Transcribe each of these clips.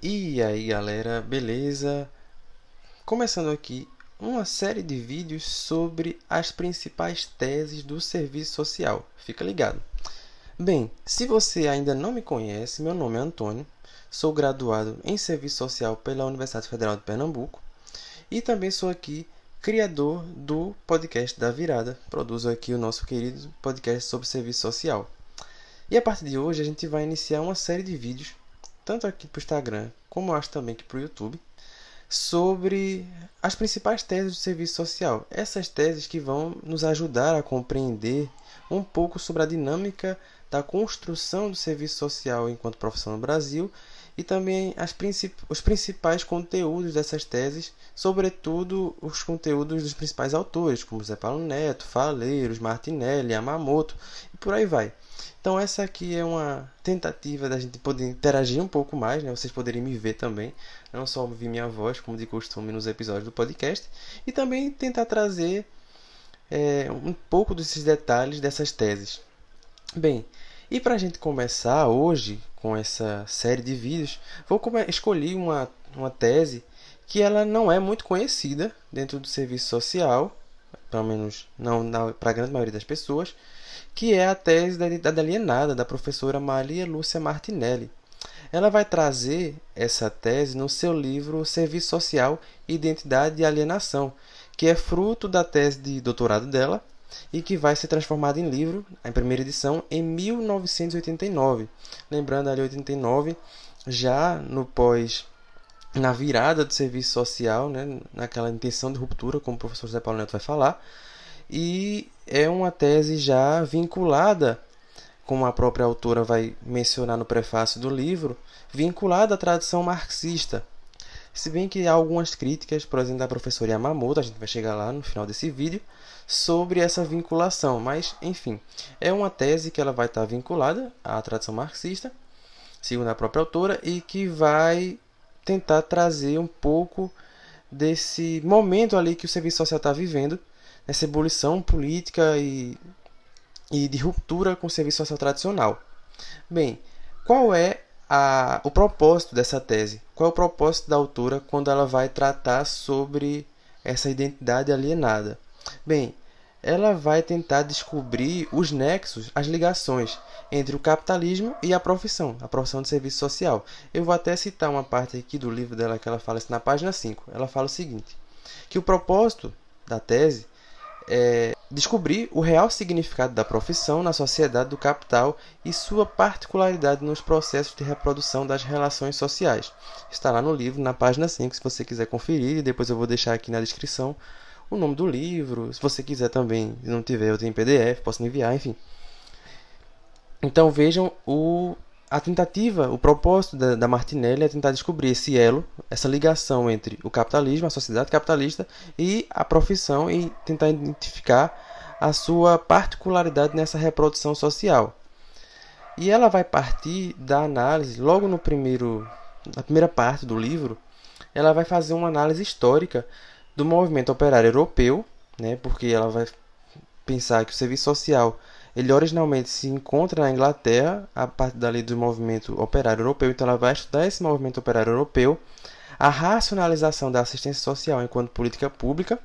E aí galera, beleza? Começando aqui uma série de vídeos sobre as principais teses do serviço social. Fica ligado. Bem, se você ainda não me conhece, meu nome é Antônio, sou graduado em Serviço Social pela Universidade Federal de Pernambuco e também sou aqui criador do podcast da Virada. Produzo aqui o nosso querido podcast sobre serviço social. E a partir de hoje a gente vai iniciar uma série de vídeos tanto aqui para o Instagram, como acho também que para o YouTube, sobre as principais teses do serviço social. Essas teses que vão nos ajudar a compreender um pouco sobre a dinâmica da construção do serviço social enquanto profissão no Brasil e também princip os principais conteúdos dessas teses, sobretudo os conteúdos dos principais autores, como Zé Paulo Neto, Faleiros, Martinelli, Yamamoto e por aí vai. Então essa aqui é uma tentativa da gente poder interagir um pouco mais, né? Vocês poderem me ver também, não só ouvir minha voz, como de costume nos episódios do podcast, e também tentar trazer é, um pouco desses detalhes dessas teses. Bem, e para a gente começar hoje com essa série de vídeos, vou escolher uma, uma tese que ela não é muito conhecida dentro do serviço social, pelo menos não para a grande maioria das pessoas, que é a tese da identidade alienada da professora Maria Lúcia Martinelli. Ela vai trazer essa tese no seu livro Serviço Social, Identidade e Alienação, que é fruto da tese de doutorado dela e que vai ser transformada em livro, em primeira edição, em 1989. Lembrando ali 89, já no pós na virada do serviço social, né, naquela intenção de ruptura, como o professor José Paulo Neto vai falar, e é uma tese já vinculada, como a própria autora vai mencionar no prefácio do livro, vinculada à tradição marxista. Se bem que há algumas críticas, por exemplo, da professora Yamamoto, a gente vai chegar lá no final desse vídeo, sobre essa vinculação, mas enfim, é uma tese que ela vai estar vinculada à tradição marxista, segundo a própria autora, e que vai tentar trazer um pouco desse momento ali que o serviço social está vivendo, essa ebulição política e, e de ruptura com o serviço social tradicional. Bem, qual é a, o propósito dessa tese? Qual é o propósito da autora quando ela vai tratar sobre essa identidade alienada? Bem, ela vai tentar descobrir os nexos, as ligações entre o capitalismo e a profissão, a profissão de serviço social. Eu vou até citar uma parte aqui do livro dela que ela fala isso na página 5. Ela fala o seguinte: que o propósito da tese é, descobrir o real significado da profissão na sociedade do capital e sua particularidade nos processos de reprodução das relações sociais. Está lá no livro, na página 5, se você quiser conferir, e depois eu vou deixar aqui na descrição o nome do livro. Se você quiser também, se não tiver, eu tenho PDF, posso enviar, enfim. Então vejam o a tentativa, o propósito da, da, Martinelli é tentar descobrir esse elo, essa ligação entre o capitalismo, a sociedade capitalista e a profissão e tentar identificar a sua particularidade nessa reprodução social. E ela vai partir da análise, logo no primeiro, na primeira parte do livro, ela vai fazer uma análise histórica do movimento operário europeu, né, porque ela vai pensar que o serviço social ele originalmente se encontra na Inglaterra, a partir dali do movimento operário europeu, então ela vai estudar esse movimento operário europeu, a racionalização da assistência social enquanto política pública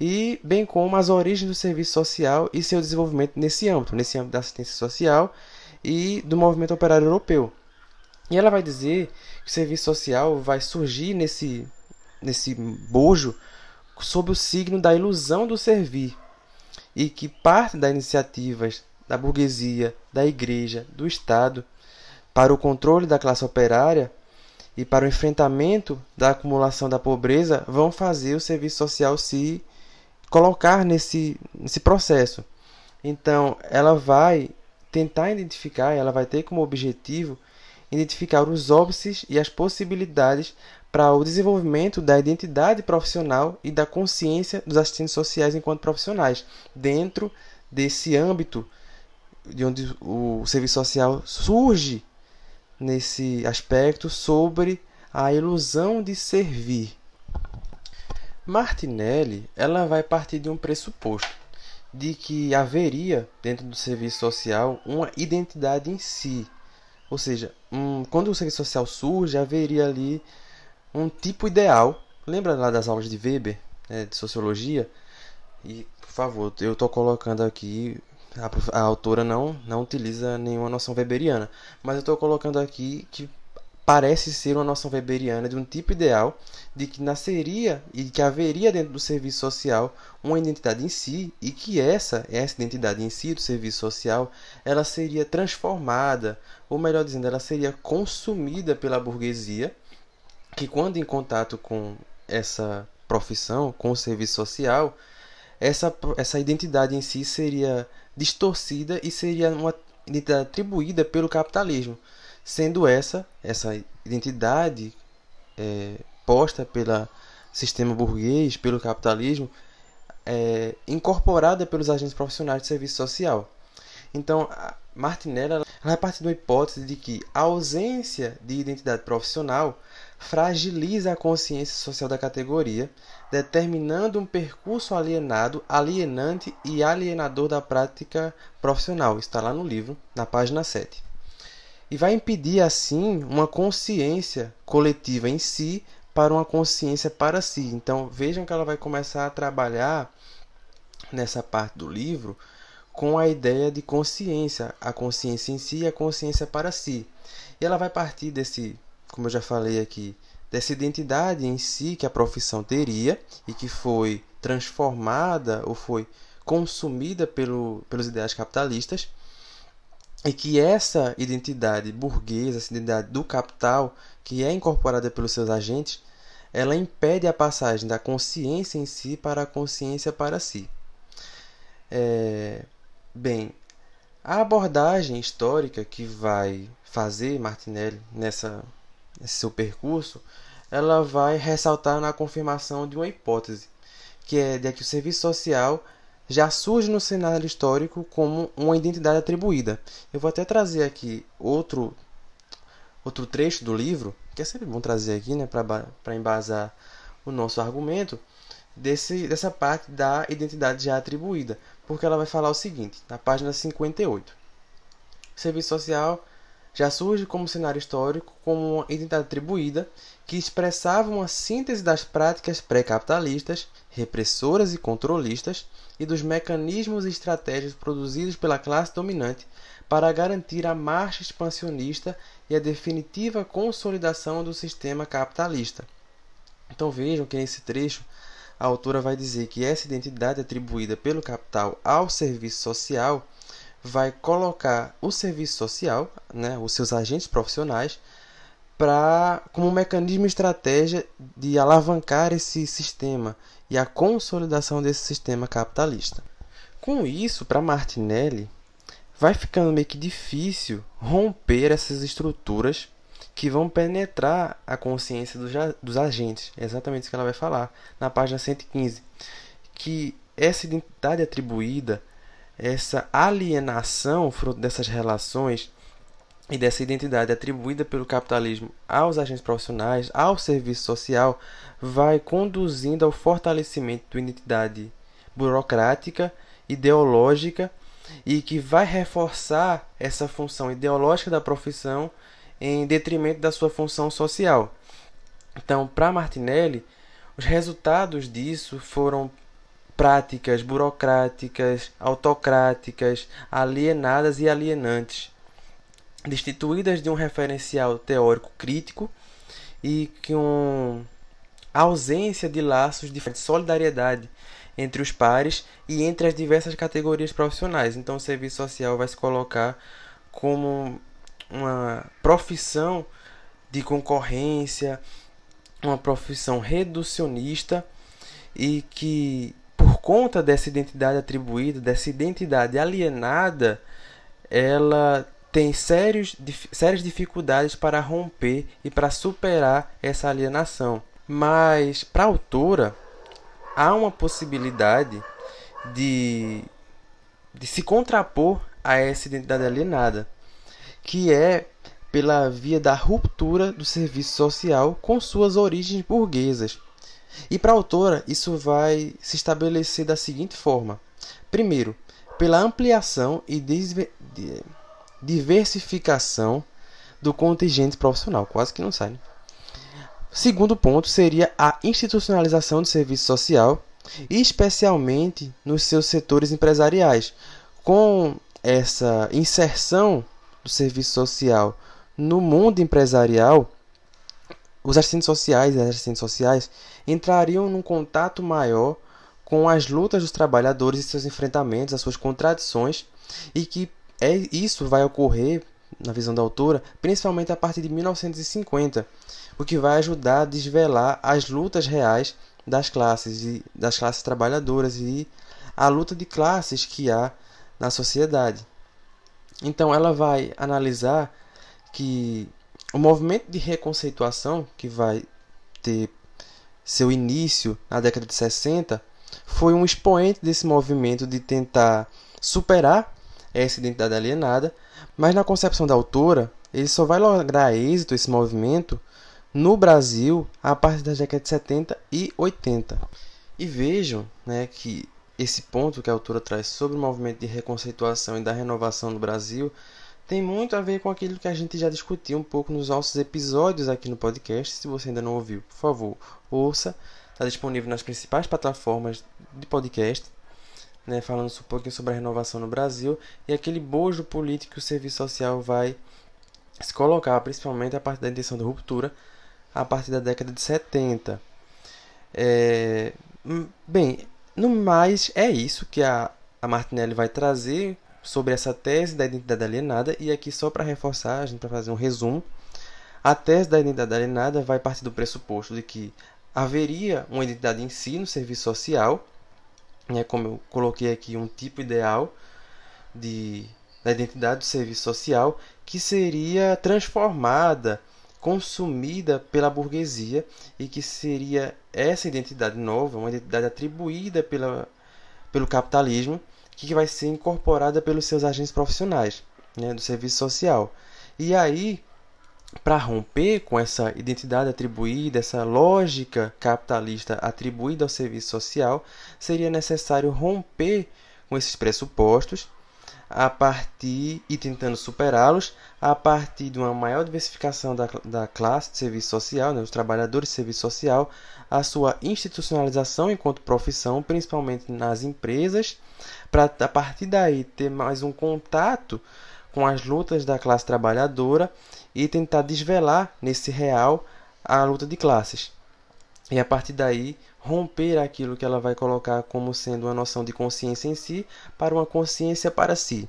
e bem como as origens do serviço social e seu desenvolvimento nesse âmbito, nesse âmbito da assistência social e do movimento operário europeu. E ela vai dizer que o serviço social vai surgir nesse, nesse bojo sob o signo da ilusão do servir, e que parte das iniciativas da burguesia, da igreja, do Estado para o controle da classe operária e para o enfrentamento da acumulação da pobreza vão fazer o serviço social se colocar nesse, nesse processo. Então, ela vai tentar identificar, ela vai ter como objetivo identificar os óbices e as possibilidades para o desenvolvimento da identidade profissional e da consciência dos assistentes sociais enquanto profissionais, dentro desse âmbito de onde o serviço social surge nesse aspecto sobre a ilusão de servir. Martinelli, ela vai partir de um pressuposto de que haveria dentro do serviço social uma identidade em si, Ou seja, um, quando o serviço social surge, haveria ali um tipo ideal. Lembra lá das aulas de Weber, né, de sociologia? E, por favor, eu estou colocando aqui. A, a, autora não, não utiliza nenhuma noção weberiana, mas eu estou colocando aqui que parece ser uma noção weberiana de um tipo ideal de que nasceria e que haveria dentro do serviço social uma identidade em si e que essa essa identidade em si do serviço social ela seria transformada ou melhor dizendo ela seria consumida pela burguesia que quando em contato com essa profissão com o serviço social essa essa identidade em si seria distorcida e seria uma identidade atribuída pelo capitalismo sendo essa essa identidade é, posta pelo sistema burguês, pelo capitalismo, é, incorporada pelos agentes profissionais de serviço social. Então, Martinelli ela partir de uma hipótese de que a ausência de identidade profissional fragiliza a consciência social da categoria, determinando um percurso alienado, alienante e alienador da prática profissional. Está lá no livro, na página 7 e vai impedir assim uma consciência coletiva em si para uma consciência para si. Então vejam que ela vai começar a trabalhar nessa parte do livro com a ideia de consciência, a consciência em si e a consciência para si. E ela vai partir desse, como eu já falei aqui, dessa identidade em si que a profissão teria e que foi transformada ou foi consumida pelo, pelos ideais capitalistas e que essa identidade burguesa, essa identidade do capital, que é incorporada pelos seus agentes, ela impede a passagem da consciência em si para a consciência para si. É, bem, a abordagem histórica que vai fazer Martinelli nessa, nesse seu percurso, ela vai ressaltar na confirmação de uma hipótese, que é de que o serviço social já surge no cenário histórico como uma identidade atribuída. Eu vou até trazer aqui outro outro trecho do livro, que é sempre bom trazer aqui, né, para embasar o nosso argumento, desse, dessa parte da identidade já atribuída, porque ela vai falar o seguinte, na página 58. O serviço social já surge como cenário histórico como uma identidade atribuída que expressava uma síntese das práticas pré-capitalistas, repressoras e controlistas e dos mecanismos e estratégias produzidos pela classe dominante para garantir a marcha expansionista e a definitiva consolidação do sistema capitalista. Então vejam que nesse trecho a autora vai dizer que essa identidade atribuída pelo capital ao serviço social vai colocar o serviço social, né, os seus agentes profissionais, para como um mecanismo estratégia de alavancar esse sistema e a consolidação desse sistema capitalista. Com isso, para Martinelli, vai ficando meio que difícil romper essas estruturas que vão penetrar a consciência dos, dos agentes. É exatamente isso que ela vai falar na página 115. Que essa identidade atribuída essa alienação fruto dessas relações e dessa identidade atribuída pelo capitalismo aos agentes profissionais, ao serviço social, vai conduzindo ao fortalecimento da identidade burocrática, ideológica e que vai reforçar essa função ideológica da profissão em detrimento da sua função social. Então, para Martinelli, os resultados disso foram práticas burocráticas, autocráticas, alienadas e alienantes, destituídas de um referencial teórico crítico e com ausência de laços de solidariedade entre os pares e entre as diversas categorias profissionais. Então, o serviço social vai se colocar como uma profissão de concorrência, uma profissão reducionista e que conta dessa identidade atribuída, dessa identidade alienada, ela tem sérios, sérias dificuldades para romper e para superar essa alienação. Mas, para a autora, há uma possibilidade de, de se contrapor a essa identidade alienada, que é pela via da ruptura do serviço social com suas origens burguesas. E para a autora, isso vai se estabelecer da seguinte forma: primeiro, pela ampliação e diversificação do contingente profissional. Quase que não sai. Né? Segundo ponto seria a institucionalização do serviço social, especialmente nos seus setores empresariais. Com essa inserção do serviço social no mundo empresarial, os assistentes sociais e as assistentes sociais entrariam num contato maior com as lutas dos trabalhadores e seus enfrentamentos, as suas contradições, e que é, isso vai ocorrer, na visão da autora, principalmente a partir de 1950, o que vai ajudar a desvelar as lutas reais das classes, e, das classes trabalhadoras e a luta de classes que há na sociedade. Então ela vai analisar que o movimento de reconceituação que vai ter seu início na década de 60 foi um expoente desse movimento de tentar superar essa identidade alienada, mas na concepção da autora, ele só vai lograr êxito esse movimento no Brasil a partir das décadas de 70 e 80. E vejam né, que esse ponto que a autora traz sobre o movimento de reconceituação e da renovação no Brasil tem muito a ver com aquilo que a gente já discutiu um pouco nos nossos episódios aqui no podcast. Se você ainda não ouviu, por favor, ouça. Está disponível nas principais plataformas de podcast, né, falando um pouquinho sobre a renovação no Brasil e aquele bojo político que o serviço social vai se colocar, principalmente a partir da intenção de ruptura, a partir da década de 70. É, hum, bem, no mais, é isso que a, a Martinelli vai trazer sobre essa tese da identidade alienada. E aqui, só para reforçar, a gente vai fazer um resumo. A tese da identidade alienada vai partir do pressuposto de que haveria uma identidade em si no serviço social, né, como eu coloquei aqui, um tipo ideal de, da identidade do serviço social, que seria transformada, consumida pela burguesia e que seria essa identidade nova, uma identidade atribuída pela, pelo capitalismo, que vai ser incorporada pelos seus agentes profissionais né, do serviço social. E aí para romper com essa identidade atribuída, essa lógica capitalista atribuída ao serviço social, seria necessário romper com esses pressupostos a partir e tentando superá-los a partir de uma maior diversificação da, da classe de serviço social, né, os trabalhadores de serviço social, a sua institucionalização enquanto profissão, principalmente nas empresas, para a partir daí ter mais um contato com as lutas da classe trabalhadora e tentar desvelar nesse real a luta de classes. E a partir daí romper aquilo que ela vai colocar como sendo uma noção de consciência em si para uma consciência para si.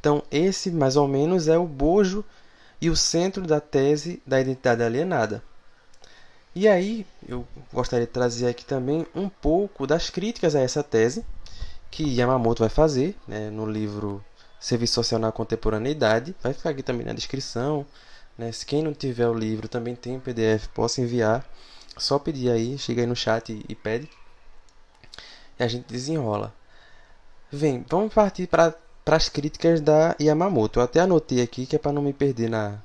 Então, esse mais ou menos é o bojo e o centro da tese da identidade alienada. E aí, eu gostaria de trazer aqui também um pouco das críticas a essa tese que Yamamoto vai fazer né, no livro Serviço Social na Contemporaneidade. Vai ficar aqui também na descrição. Né? Se quem não tiver o livro também tem um PDF, posso enviar. Só pedir aí, chega aí no chat e, e pede. E a gente desenrola. Vem, vamos partir para as críticas da Yamamoto. Eu até anotei aqui que é para não me perder na,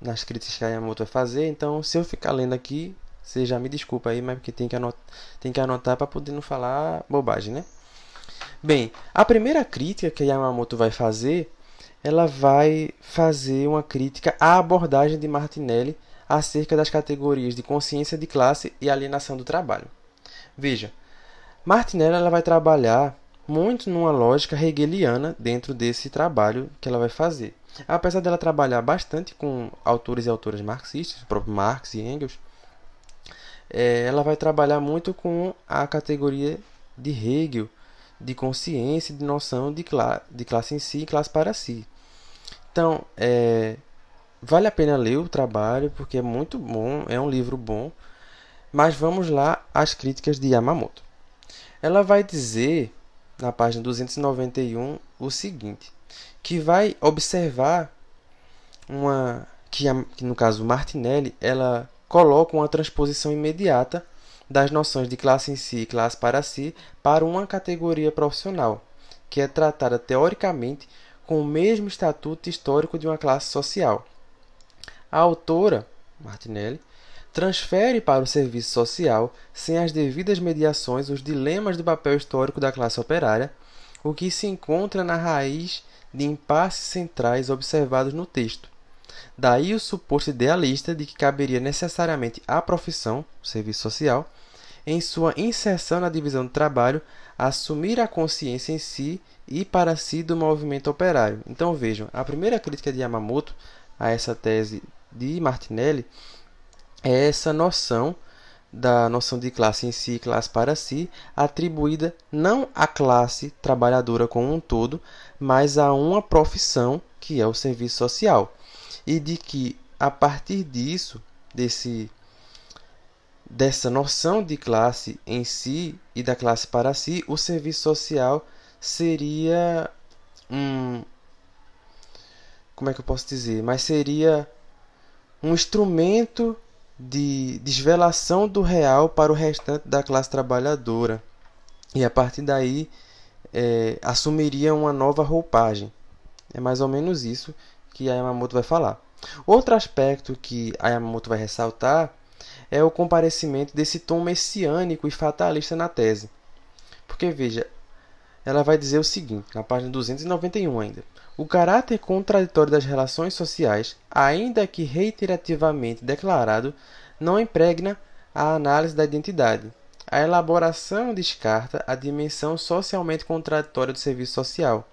nas críticas que a Yamamoto vai fazer. Então, se eu ficar lendo aqui, você já me desculpa aí, mas porque tem que anotar, tem que anotar para poder não falar bobagem, né? Bem, a primeira crítica que Yamamoto vai fazer, ela vai fazer uma crítica à abordagem de Martinelli acerca das categorias de consciência de classe e alienação do trabalho. Veja, Martinelli ela vai trabalhar muito numa lógica hegeliana dentro desse trabalho que ela vai fazer. Apesar dela trabalhar bastante com autores e autoras marxistas, o próprio Marx e Engels, é, ela vai trabalhar muito com a categoria de Hegel, de consciência, de noção de, cla de classe em si e classe para si. Então, é, vale a pena ler o trabalho porque é muito bom, é um livro bom. Mas vamos lá às críticas de Yamamoto. Ela vai dizer na página 291 o seguinte, que vai observar uma que, que no caso Martinelli, ela coloca uma transposição imediata das noções de classe em si e classe para si para uma categoria profissional, que é tratada teoricamente com o mesmo estatuto histórico de uma classe social. A autora, Martinelli, transfere para o serviço social, sem as devidas mediações, os dilemas do papel histórico da classe operária, o que se encontra na raiz de impasses centrais observados no texto. Daí o suposto idealista de que caberia necessariamente à profissão, serviço social, em sua inserção na divisão do trabalho, assumir a consciência em si e para si do movimento operário. Então vejam, a primeira crítica de Yamamoto a essa tese de Martinelli é essa noção da noção de classe em si, classe para si, atribuída não à classe trabalhadora como um todo, mas a uma profissão, que é o serviço social. E de que a partir disso, desse dessa noção de classe em si e da classe para si, o serviço social seria um como é que eu posso dizer, mas seria um instrumento de desvelação do real para o restante da classe trabalhadora. E a partir daí é, assumiria uma nova roupagem. É mais ou menos isso que a Yamamoto vai falar. Outro aspecto que a Yamamoto vai ressaltar é o comparecimento desse tom messiânico e fatalista na tese. Porque veja, ela vai dizer o seguinte, na página 291 ainda. O caráter contraditório das relações sociais, ainda que reiterativamente declarado, não impregna a análise da identidade. A elaboração descarta a dimensão socialmente contraditória do serviço social,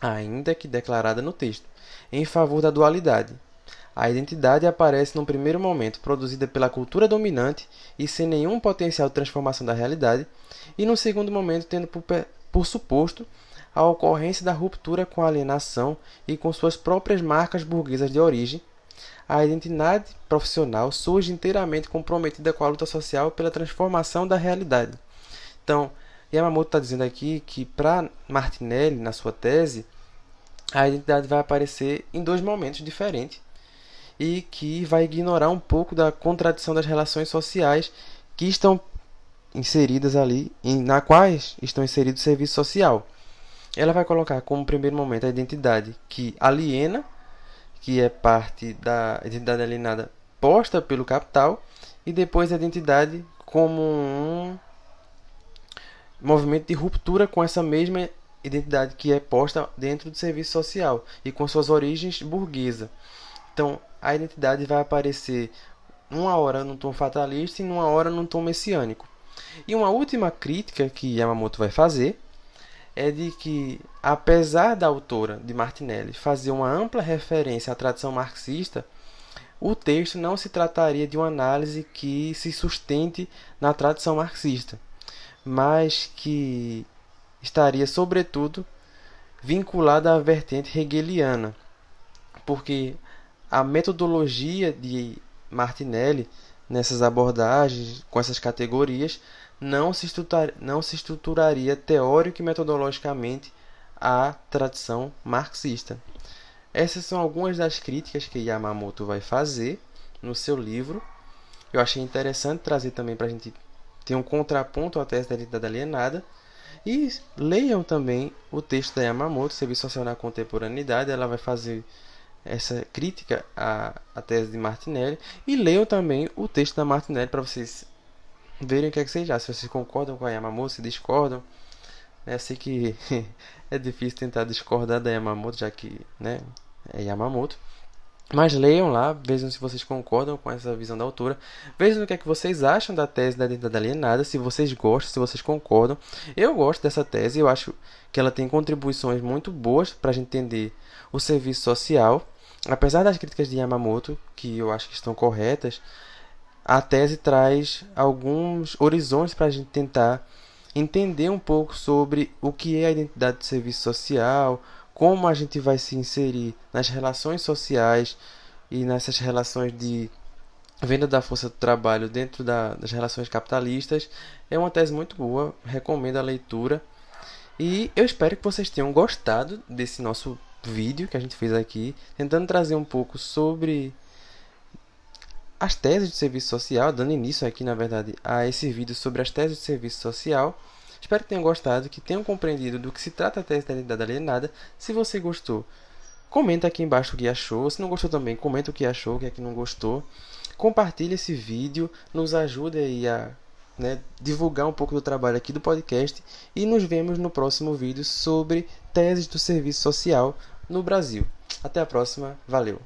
ainda que declarada no texto, em favor da dualidade. A identidade aparece num primeiro momento produzida pela cultura dominante e sem nenhum potencial de transformação da realidade, e no segundo momento tendo por, por suposto a ocorrência da ruptura com a alienação e com suas próprias marcas burguesas de origem, a identidade profissional surge inteiramente comprometida com a luta social pela transformação da realidade. Então, Yamamoto está dizendo aqui que para Martinelli, na sua tese, a identidade vai aparecer em dois momentos diferentes e que vai ignorar um pouco da contradição das relações sociais que estão inseridas ali, na quais estão inseridos o serviço social ela vai colocar como primeiro momento a identidade que aliena, que é parte da identidade alienada posta pelo capital, e depois a identidade como um movimento de ruptura com essa mesma identidade que é posta dentro do serviço social e com suas origens burguesa. Então, a identidade vai aparecer uma hora num tom fatalista e numa hora num tom messiânico. E uma última crítica que Yamamoto vai fazer é de que, apesar da autora de Martinelli fazer uma ampla referência à tradição marxista, o texto não se trataria de uma análise que se sustente na tradição marxista, mas que estaria, sobretudo, vinculada à vertente hegeliana, porque a metodologia de Martinelli nessas abordagens, com essas categorias, não se, não se estruturaria teórico e metodologicamente à tradição marxista. Essas são algumas das críticas que Yamamoto vai fazer no seu livro. Eu achei interessante trazer também para a gente ter um contraponto à tese da identidade alienada. E leiam também o texto da Yamamoto, Serviço Social na Contemporaneidade. Ela vai fazer essa crítica à, à tese de Martinelli. E leiam também o texto da Martinelli para vocês verem o que é que vocês. Se vocês concordam com a Yamamoto, se discordam. Né? Sei que é difícil tentar discordar da Yamamoto, já que né, é Yamamoto. Mas leiam lá, vejam se vocês concordam com essa visão da autora. Vejam o que é que vocês acham da tese da identidade alienada, se vocês gostam, se vocês concordam. Eu gosto dessa tese, eu acho que ela tem contribuições muito boas para a gente entender o serviço social. Apesar das críticas de Yamamoto, que eu acho que estão corretas, a tese traz alguns horizontes para a gente tentar entender um pouco sobre o que é a identidade de serviço social, como a gente vai se inserir nas relações sociais e nessas relações de venda da força do trabalho dentro da, das relações capitalistas. É uma tese muito boa, recomendo a leitura. E eu espero que vocês tenham gostado desse nosso vídeo que a gente fez aqui, tentando trazer um pouco sobre as teses de serviço social, dando início aqui, na verdade, a esse vídeo sobre as teses de serviço social. Espero que tenham gostado, que tenham compreendido do que se trata a tese da identidade alienada. Se você gostou, comenta aqui embaixo o que achou. Se não gostou também, comenta o que achou, o que é que não gostou. Compartilhe esse vídeo, nos ajude aí a né, divulgar um pouco do trabalho aqui do podcast e nos vemos no próximo vídeo sobre teses do serviço social no Brasil. Até a próxima, valeu!